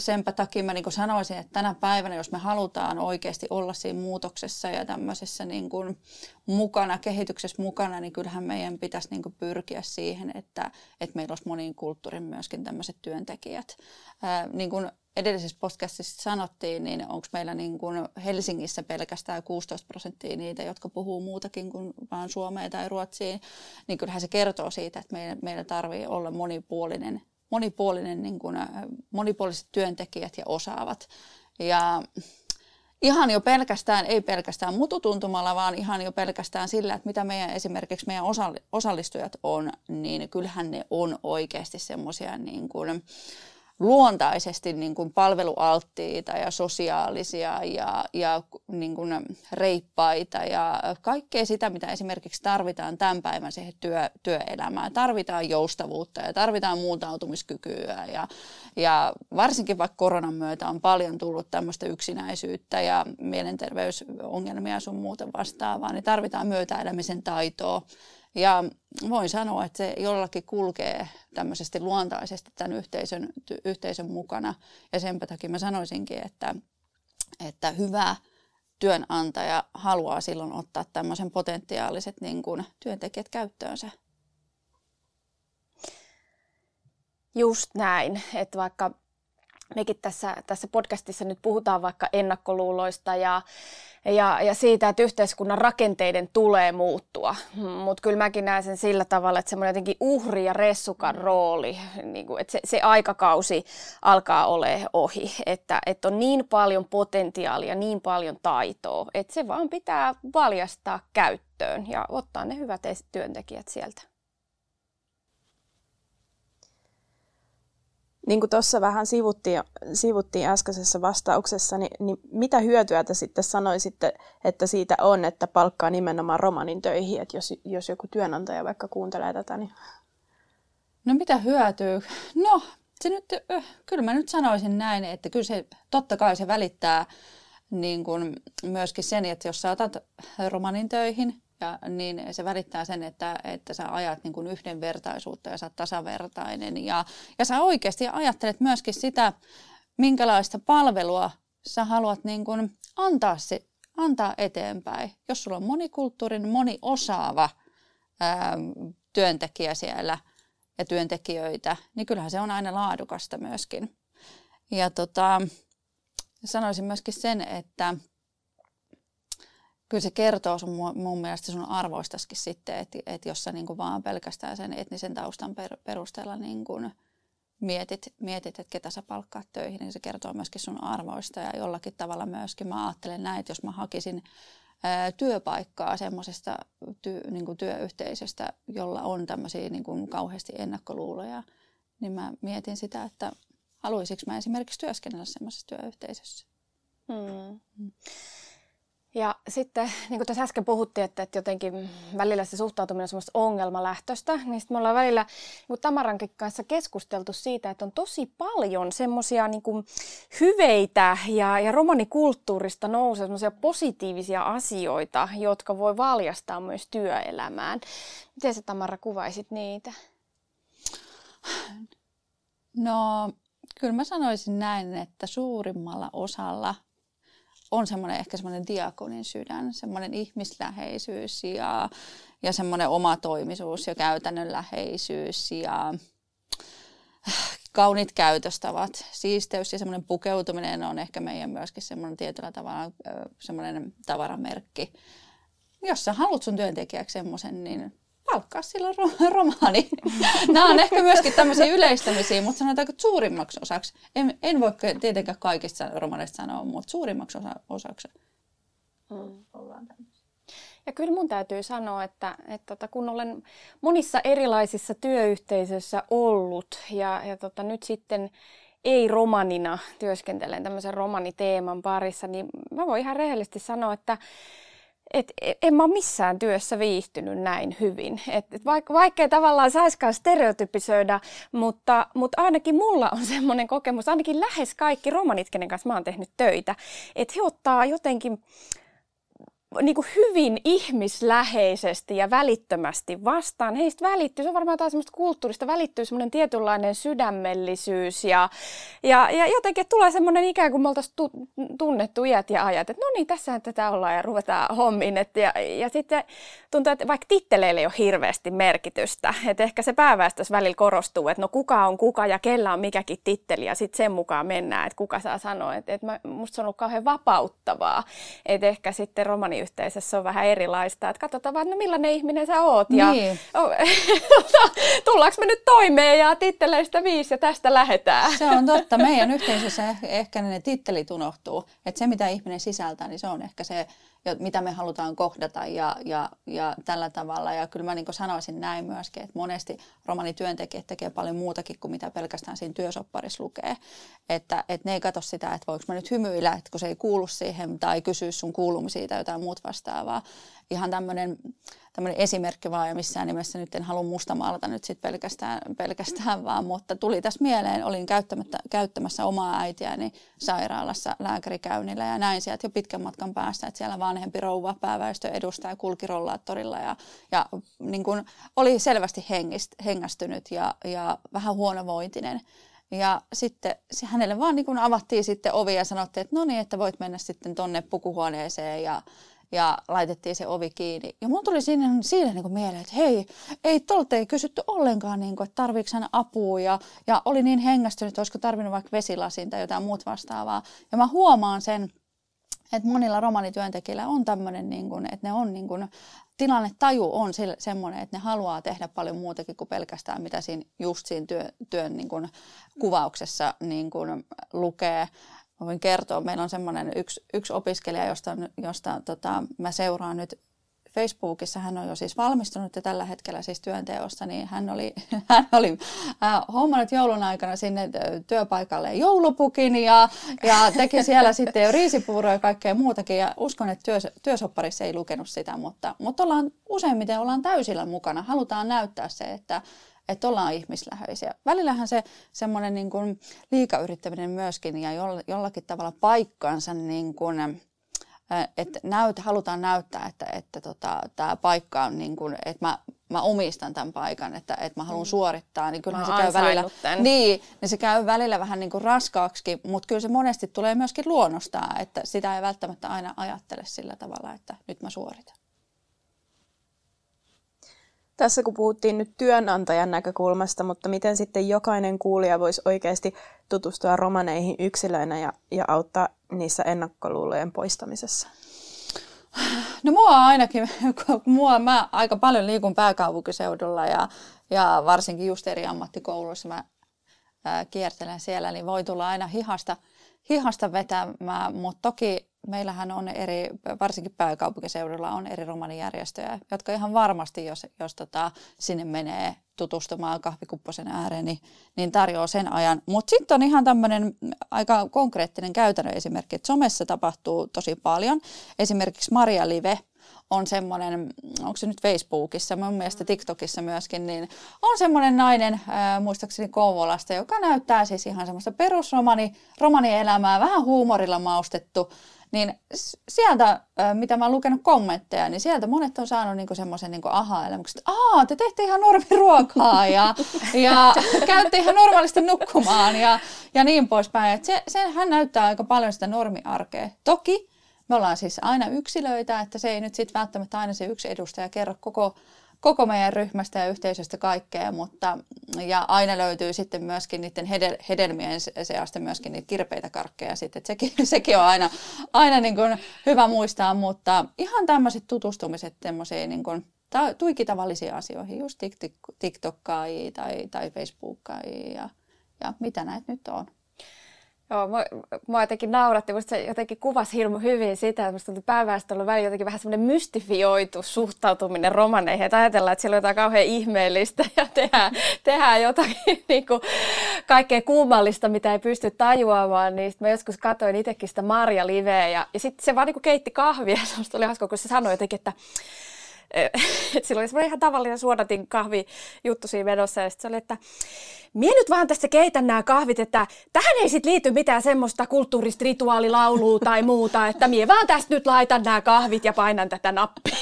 senpä takia mä niin sanoisin, että tänä päivänä, jos me halutaan oikeasti olla siinä muutoksessa ja tämmöisessä niin kuin mukana, kehityksessä mukana, niin kyllähän meidän pitäisi niin kuin pyrkiä siihen, että, että meillä olisi moniin kulttuurin myöskin tämmöiset työntekijät. Ää, niin kuin edellisessä podcastissa sanottiin, niin onko meillä niin kuin Helsingissä pelkästään 16 prosenttia niitä, jotka puhuu muutakin kuin vain suomea tai ruotsia, niin kyllähän se kertoo siitä, että meidän, meidän tarvii olla monipuolinen, monipuolinen niin kuin, monipuoliset työntekijät ja osaavat. Ja ihan jo pelkästään, ei pelkästään mututuntumalla, vaan ihan jo pelkästään sillä, että mitä meidän esimerkiksi meidän osallistujat on, niin kyllähän ne on oikeasti semmoisia niin kuin, luontaisesti niin kuin palvelualttiita ja sosiaalisia ja, ja niin kuin reippaita ja kaikkea sitä, mitä esimerkiksi tarvitaan tämän päivän siihen työ, työelämään. Tarvitaan joustavuutta ja tarvitaan muuntautumiskykyä ja, ja varsinkin vaikka koronan myötä on paljon tullut tämmöistä yksinäisyyttä ja mielenterveysongelmia sun muuten vastaavaa, niin tarvitaan myötäelämisen taitoa ja voin sanoa, että se jollakin kulkee tämmöisesti luontaisesti tämän yhteisön, yhteisön mukana. Ja sen takia mä sanoisinkin, että, että hyvä työnantaja haluaa silloin ottaa tämmöisen potentiaaliset niin kuin, työntekijät käyttöönsä. Just näin, että vaikka mekin tässä, tässä podcastissa nyt puhutaan vaikka ennakkoluuloista ja, ja, ja siitä, että yhteiskunnan rakenteiden tulee muuttua. Mutta kyllä mäkin näen sen sillä tavalla, että semmoinen jotenkin uhri ja ressukan rooli, niin kuin, että se, se aikakausi alkaa ole ohi. Että, että on niin paljon potentiaalia, niin paljon taitoa, että se vaan pitää valjastaa käyttöön ja ottaa ne hyvät työntekijät sieltä. Niin kuin tuossa vähän sivuttiin, sivuttiin äskeisessä vastauksessa, niin, niin mitä hyötyä te sitten sanoisitte, että siitä on, että palkkaa nimenomaan romanin töihin, että jos, jos joku työnantaja vaikka kuuntelee tätä, niin... No mitä hyötyä? No se nyt, kyllä mä nyt sanoisin näin, että kyllä se, totta kai se välittää niin kuin myöskin sen, että jos sä otat romanin töihin, ja, niin se välittää sen, että, että sä ajat niin kuin yhdenvertaisuutta ja sä oot tasavertainen. Ja, ja sä oikeasti ajattelet myöskin sitä, minkälaista palvelua sä haluat niin kuin antaa, se, antaa eteenpäin. Jos sulla on monikulttuurinen, moniosaava ää, työntekijä siellä ja työntekijöitä, niin kyllähän se on aina laadukasta myöskin. Ja tota, sanoisin myöskin sen, että kyllä se kertoo sun, mun mielestä sun arvoistaskin sitten, että, että jos sä niin kuin vaan pelkästään sen etnisen taustan perusteella niin kuin mietit, mietit, että ketä sä palkkaat töihin, niin se kertoo myöskin sun arvoista ja jollakin tavalla myöskin mä ajattelen näin, että jos mä hakisin ää, työpaikkaa semmoisesta ty, niin työyhteisöstä, jolla on tämmöisiä niin kuin kauheasti ennakkoluuloja, niin mä mietin sitä, että haluaisinko mä esimerkiksi työskennellä semmoisessa työyhteisössä. Hmm. Hmm. Ja sitten, <laughs> niin kuin tässä äsken puhuttiin, että, että jotenkin välillä se suhtautuminen on semmoista ongelmalähtöistä, niin sitten me ollaan välillä niin Tamarankin kanssa keskusteltu siitä, että on tosi paljon semmoisia niin hyveitä ja, ja romanikulttuurista nousee semmoisia positiivisia asioita, jotka voi valjastaa myös työelämään. Miten sä Tamara kuvaisit niitä? No, kyllä mä sanoisin näin, että suurimmalla osalla – on semmoinen ehkä semmoinen diakonin sydän, semmoinen ihmisläheisyys ja, ja semmoinen omatoimisuus ja käytännönläheisyys ja kaunit käytöstavat. Siisteys ja semmoinen pukeutuminen on ehkä meidän myöskin semmoinen tietyllä tavalla semmoinen tavaramerkki. Jos sä haluat sun työntekijäksi semmoisen, niin palkkaa silloin romaani. <laughs> Nämä on ehkä myöskin tämmöisiä yleistämisiä, mutta sanotaanko että suurimmaksi osaksi, en, en voi tietenkään kaikista romaneista sanoa, mutta suurimmaksi osa, osaksi mm. ollaan Ja kyllä mun täytyy sanoa, että, että tota, kun olen monissa erilaisissa työyhteisöissä ollut ja, ja tota, nyt sitten ei-romanina työskentelen tämmöisen romaniteeman parissa, niin mä voin ihan rehellisesti sanoa, että et en mä missään työssä viihtynyt näin hyvin. Et, et vaikka, vaikka ei tavallaan saiskaan stereotypisoida, mutta, mutta ainakin mulla on <laughs> semmoinen kokemus, ainakin lähes kaikki romanit, kenen kanssa mä oon tehnyt töitä, että he ottaa jotenkin niin kuin hyvin ihmisläheisesti ja välittömästi vastaan. Heistä välittyy, se on varmaan taas semmoista kulttuurista, välittyy semmoinen tietynlainen sydämellisyys ja, ja, ja jotenkin tulee semmoinen ikään kuin me oltaisiin tu, tunnettu iät ja ajat, että no niin, tässähän tätä ollaan ja ruvetaan hommiin. Et ja, ja sitten tuntuu, että vaikka titteleille ei ole hirveästi merkitystä, että ehkä se pääväestössä välillä korostuu, että no kuka on kuka ja kellä on mikäkin titteli ja sitten sen mukaan mennään, että kuka saa sanoa. Että, että musta se on ollut kauhean vapauttavaa, että ehkä sitten romani yhteisössä on vähän erilaista. Että katsotaan vaan, no millainen ihminen sä oot. Ja niin. <laughs> tullaanko me nyt toimeen ja titteleistä viisi ja tästä lähdetään. Se on totta. Meidän yhteisössä ehkä ne tittelit unohtuu. Että se mitä ihminen sisältää, niin se on ehkä se mitä me halutaan kohdata ja, ja, ja tällä tavalla. Ja kyllä mä niin sanoisin näin myöskin, että monesti romanityöntekijät tekee paljon muutakin kuin mitä pelkästään siinä työsopparissa lukee. Että, että ne ei katso sitä, että voiko mä nyt hymyillä, että kun se ei kuulu siihen tai kysyä sun kuulumisia tai jotain muut vastaavaa. Ihan tämmöinen tämmöinen esimerkki vaan ja missään nimessä nyt en halua mustamaalata nyt sit pelkästään, pelkästään vaan, mutta tuli tässä mieleen, olin käyttämässä omaa äitiäni sairaalassa lääkärikäynnillä ja näin sieltä jo pitkän matkan päästä, että siellä vanhempi rouva pääväestö edustaja kulki rollaattorilla ja, ja niin kun oli selvästi hengist, hengästynyt ja, ja vähän huonovointinen. Ja sitten hänelle vaan niin avattiin sitten ovi ja sanottiin, että no niin, että voit mennä sitten tonne pukuhuoneeseen ja ja laitettiin se ovi kiinni. Ja mun tuli siinä, siinä niin kuin mieleen, että hei, ei tolta ei kysytty ollenkaan, niin kuin, että tarviiko hän apua. Ja, ja oli niin hengästynyt, että olisiko tarvinnut vaikka vesilasin tai jotain muut vastaavaa. Ja mä huomaan sen, että monilla romanityöntekijöillä on tämmöinen, niin kuin, että ne on niin kuin, taju on se, semmoinen, että ne haluaa tehdä paljon muutakin kuin pelkästään mitä siinä just siinä työ, työn niin kuin, kuvauksessa niin kuin, lukee mä voin kertoa, meillä on semmoinen yksi, yksi opiskelija, josta, josta tota, mä seuraan nyt Facebookissa, hän on jo siis valmistunut ja tällä hetkellä siis työnteosta, niin hän oli, <laughs> hän oli äh, hommannut joulun aikana sinne työpaikalle joulupukin ja, ja teki siellä <laughs> sitten jo riisipuuroa ja kaikkea muutakin. Ja uskon, että työs, työsopparissa ei lukenut sitä, mutta, mutta ollaan useimmiten ollaan täysillä mukana, halutaan näyttää se, että, että ollaan ihmisläheisiä. Välillähän se semmoinen niin kuin liikayrittäminen myöskin ja jollakin tavalla paikkansa niin kuin, että näyt, halutaan näyttää, että, että tota, tämä paikka on niin kuin, että mä, mä omistan tämän paikan, että, että mä haluan mm. suorittaa, niin kyllähän se käy välillä, niin, niin se käy välillä vähän niin kuin raskaaksi, mutta kyllä se monesti tulee myöskin luonnostaan, että sitä ei välttämättä aina ajattele sillä tavalla, että nyt mä suoritan. Tässä kun puhuttiin nyt työnantajan näkökulmasta, mutta miten sitten jokainen kuulija voisi oikeasti tutustua romaneihin yksilöinä ja, ja auttaa niissä ennakkoluulojen poistamisessa? No mua ainakin, mua, mä aika paljon liikun pääkaupunkiseudulla ja, ja varsinkin just eri ammattikouluissa mä ää, kiertelen siellä, niin voi tulla aina hihasta, hihasta vetämään, mutta toki meillähän on eri, varsinkin pääkaupunkiseudulla on eri romanijärjestöjä, jotka ihan varmasti, jos, jos tota, sinne menee tutustumaan kahvikupposen ääreen, niin, niin tarjoaa sen ajan. Mutta sitten on ihan tämmöinen aika konkreettinen käytännön esimerkki, että somessa tapahtuu tosi paljon. Esimerkiksi Maria Live on semmoinen, onko se nyt Facebookissa, mun mielestä TikTokissa myöskin, niin on semmoinen nainen, ää, muistaakseni Kouvolasta, joka näyttää siis ihan semmoista perusromani, romanielämää, vähän huumorilla maustettu, niin sieltä, mitä mä oon lukenut kommentteja, niin sieltä monet on saanut niinku semmoisen niinku aha-elämyksen, että Aa, te teette ihan normiruokaa ja, ja käytte ihan normaalisti nukkumaan ja, ja niin poispäin. Et se, se, hän näyttää aika paljon sitä normiarkea. Toki me ollaan siis aina yksilöitä, että se ei nyt sitten välttämättä aina se yksi edustaja kerro koko koko meidän ryhmästä ja yhteisöstä kaikkea, mutta ja aina löytyy sitten myöskin niiden hedel, hedelmien seasta myöskin niitä kirpeitä karkkeja sitten, että sekin, <laughs> sekin on aina, aina niin kuin hyvä muistaa, mutta ihan tämmöiset tutustumiset tämmöisiin niin kuin, tuiki tavallisiin asioihin, just TikTokkai tai, tai Facebookkai ja, ja mitä näitä nyt on. Joo, mua, mua jotenkin nauratti, musta se jotenkin kuvasi hirmu hyvin sitä, että musta tuntui pääväestöllä välillä jotenkin vähän semmoinen mystifioitu suhtautuminen romaneihin, että ajatellaan, että siellä on jotain kauhean ihmeellistä ja tehdään, tehdään jotakin <laughs> niin kuin, kaikkea kummallista, mitä ei pysty tajuamaan, niin mä joskus katsoin itsekin sitä Marja Liveä ja, ja sitten se vaan niin kuin keitti kahvia, <laughs> se oli hauska, kun se sanoi jotenkin, että <laughs> että sillä oli semmoinen ihan tavallinen suodatin kahvi juttu siinä menossa ja sitten se oli, että Mie nyt vaan tässä keitän nämä kahvit, että tähän ei sit liity mitään semmoista kulttuurista rituaalilaulua tai muuta, että mie vaan tästä nyt laitan nämä kahvit ja painan tätä nappia.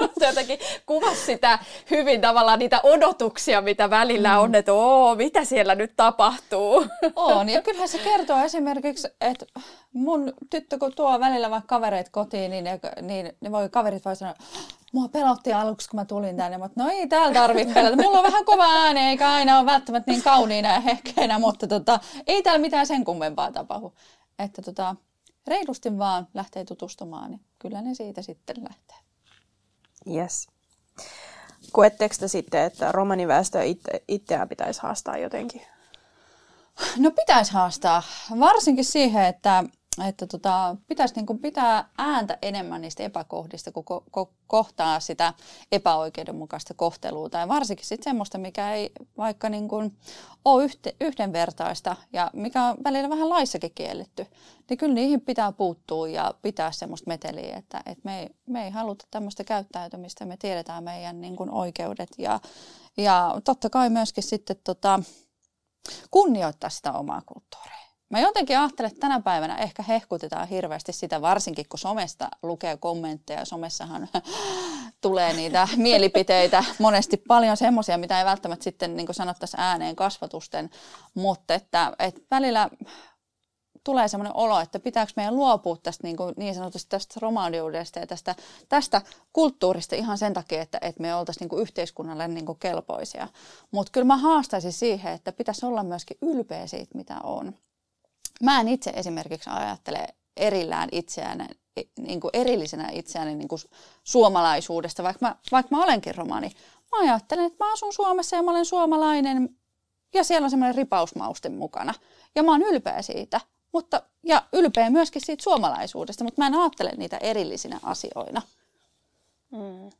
<laughs> <laughs> Se jotenkin kuvasi sitä hyvin tavallaan niitä odotuksia, mitä välillä on, että oo, mitä siellä nyt tapahtuu. <laughs> On, ja kyllähän se kertoo esimerkiksi, että mun tyttö kun tuo välillä vaikka kavereet kotiin, niin ne, niin ne voi, kaverit voi sanoa, mua pelotti aluksi, kun mä tulin tänne, mutta no ei täällä tarvitse pelätä. Mulla on vähän kova ääni, eikä aina ole välttämättä niin kauniina ja hehkeänä, mutta tota, ei täällä mitään sen kummempaa tapahdu. Että tota, reilusti vaan lähtee tutustumaan, niin kyllä ne siitä sitten lähtee. Yes. Koetteko te sitten, että romaniväestö itse, itseään pitäisi haastaa jotenkin? No pitäisi haastaa, varsinkin siihen, että että tota, pitäisi niin kuin pitää ääntä enemmän niistä epäkohdista, kun ko- ko- kohtaa sitä epäoikeudenmukaista kohtelua. Tai varsinkin sitten semmoista, mikä ei vaikka niin kuin ole yhte- yhdenvertaista ja mikä on välillä vähän laissakin kielletty. Niin kyllä niihin pitää puuttua ja pitää semmoista meteliä, että, että me, ei, me ei haluta tämmöistä käyttäytymistä. Me tiedetään meidän niin kuin oikeudet ja, ja totta kai myöskin sitten tota, kunnioittaa sitä omaa kulttuuria. Mä jotenkin ajattelen, että tänä päivänä ehkä hehkutetaan hirveästi sitä, varsinkin kun somesta lukee kommentteja. Somessahan <laughs> tulee niitä <laughs> mielipiteitä monesti paljon semmoisia, mitä ei välttämättä sitten niin sanottaisi ääneen kasvatusten, mutta että, että välillä tulee semmoinen olo, että pitääkö meidän luopua tästä niin, kuin niin sanotusti tästä romaaniudesta ja tästä, tästä kulttuurista ihan sen takia, että, että me oltaisiin niin kuin yhteiskunnalle niin kuin kelpoisia. Mutta kyllä mä haastaisin siihen, että pitäisi olla myöskin ylpeä siitä, mitä on. Mä en itse esimerkiksi ajattele erillään itseään, niin kuin erillisenä itseäni niin kuin suomalaisuudesta, vaikka mä, vaikka mä olenkin romani. Mä ajattelen, että mä asun Suomessa ja mä olen suomalainen ja siellä on semmoinen ripausmauste mukana. Ja mä oon ylpeä siitä, mutta, ja ylpeä myöskin siitä suomalaisuudesta, mutta mä en ajattele niitä erillisinä asioina. Mm.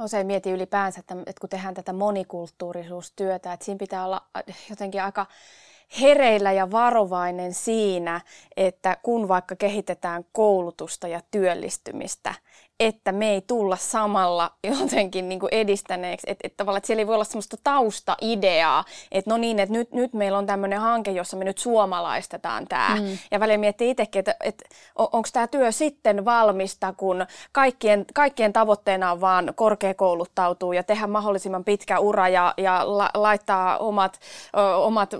Usein mietin ylipäänsä, että, että kun tehdään tätä monikulttuurisuustyötä, että siinä pitää olla jotenkin aika hereillä ja varovainen siinä, että kun vaikka kehitetään koulutusta ja työllistymistä, että me ei tulla samalla jotenkin niin kuin edistäneeksi, että, että tavallaan että siellä ei voi olla semmoista taustaideaa, että no niin, että nyt, nyt meillä on tämmöinen hanke, jossa me nyt suomalaistetaan tämä. Mm. Ja välillä miettii itsekin, että, että onko tämä työ sitten valmista, kun kaikkien, kaikkien tavoitteena on vaan korkeakouluttautua ja tehdä mahdollisimman pitkä ura ja, ja la, laittaa omat, ö, omat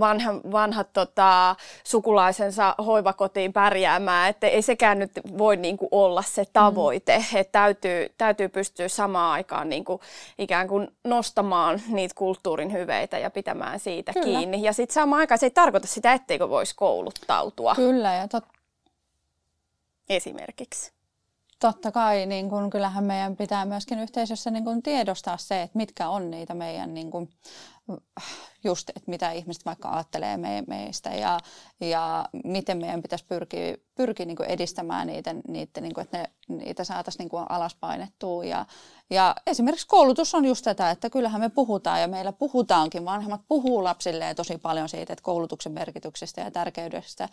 vanha, vanhat tota, sukulaisensa hoivakotiin pärjäämään, että ei sekään nyt voi niin kuin olla se tavoite, mm. Että täytyy, täytyy pystyä samaan aikaan niin kuin ikään kuin nostamaan niitä kulttuurin hyveitä ja pitämään siitä Kyllä. kiinni. Ja sitten samaan aikaan se ei tarkoita sitä, etteikö voisi kouluttautua. Kyllä, ja tot... Esimerkiksi. Totta kai, niin kun, kyllähän meidän pitää myöskin yhteisössä niin kun, tiedostaa se, että mitkä on niitä meidän niin kun, just, että mitä ihmiset vaikka ajattelee me, meistä ja, ja miten meidän pitäisi pyrkiä, pyrkiä niin edistämään niitä, niitä niin kuin, että ne, niitä saataisiin niin alaspainettua. Ja, ja esimerkiksi koulutus on just tätä, että kyllähän me puhutaan ja meillä puhutaankin, vanhemmat puhuu lapsille tosi paljon siitä, että koulutuksen merkityksestä ja tärkeydestä.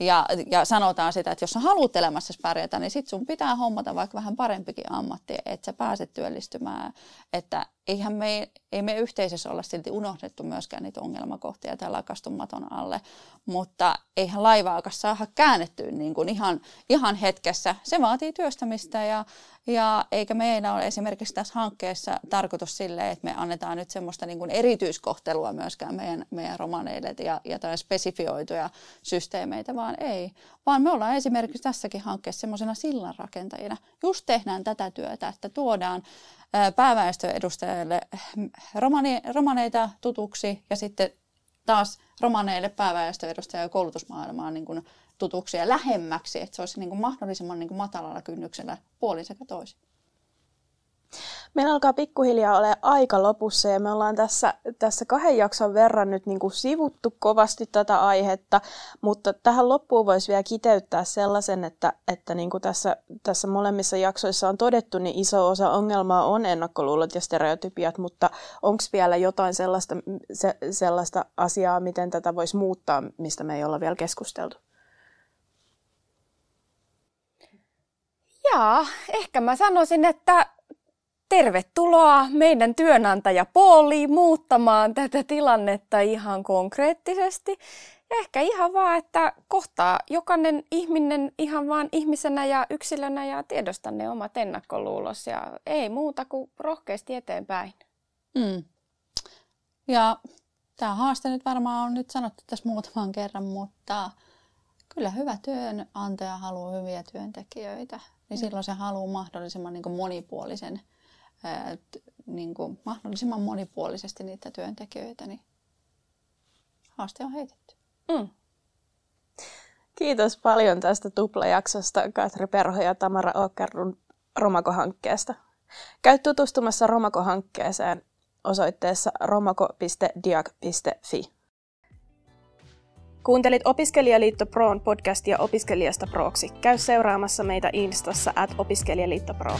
Ja, ja sanotaan sitä, että jos sä haluat elämässä pärjätä, niin sit sun pitää hommata vaikka vähän parempikin ammatti, että sä pääset työllistymään. Että eihän me, ei me yhteisössä olla silti unohdettu myöskään niitä ongelmakohtia tai lakastu maton alle, mutta eihän laivaakaan saada käännettyä niin kuin ihan, ihan hetkessä. Se vaatii työstämistä ja, ja eikä meidän ole esimerkiksi tässä hankkeessa tarkoitus sille, että me annetaan nyt semmoista niin kuin erityiskohtelua myöskään meidän, meidän romaneille ja, ja spesifioituja systeemeitä, vaan ei. Vaan me ollaan esimerkiksi tässäkin hankkeessa semmoisena sillanrakentajina. Just tehdään tätä työtä, että tuodaan pääväestöedustajille romani, romaneita tutuksi ja sitten taas romaneille pääväestöedustajia koulutusmaailmaan niin kuin tutuksi ja lähemmäksi, että se olisi niin kuin mahdollisimman niin kuin matalalla kynnyksellä puolin sekä toisin. Meillä alkaa pikkuhiljaa ole aika lopussa ja me ollaan tässä, tässä kahden jakson verran nyt niin kuin sivuttu kovasti tätä aihetta, mutta tähän loppuun voisi vielä kiteyttää sellaisen, että, että niin kuin tässä, tässä molemmissa jaksoissa on todettu, niin iso osa ongelmaa on ennakkoluulot ja stereotypiat, mutta onko vielä jotain sellaista, se, sellaista asiaa, miten tätä voisi muuttaa, mistä me ei olla vielä keskusteltu? Jaa, ehkä mä sanoisin, että tervetuloa meidän työnantajapooliin muuttamaan tätä tilannetta ihan konkreettisesti. Ja ehkä ihan vaan, että kohtaa jokainen ihminen ihan vaan ihmisenä ja yksilönä ja tiedosta ne omat ennakkoluulos ja ei muuta kuin rohkeasti eteenpäin. Mm. Ja tämä haaste nyt varmaan on nyt sanottu tässä muutaman kerran, mutta kyllä hyvä työnantaja haluaa hyviä työntekijöitä. Niin mm. silloin se haluaa mahdollisimman niin monipuolisen niin kuin mahdollisimman monipuolisesti niitä työntekijöitä, niin haaste on heitetty. Mm. Kiitos paljon tästä tuplajaksosta Katri Perho ja Tamara Åkerlund Romako-hankkeesta. Käy tutustumassa Romako-hankkeeseen osoitteessa romako.diag.fi. Kuuntelit Opiskelijaliitto Proon podcastia opiskelijasta proksi. Käy seuraamassa meitä Instassa at opiskelijaliitto Pro.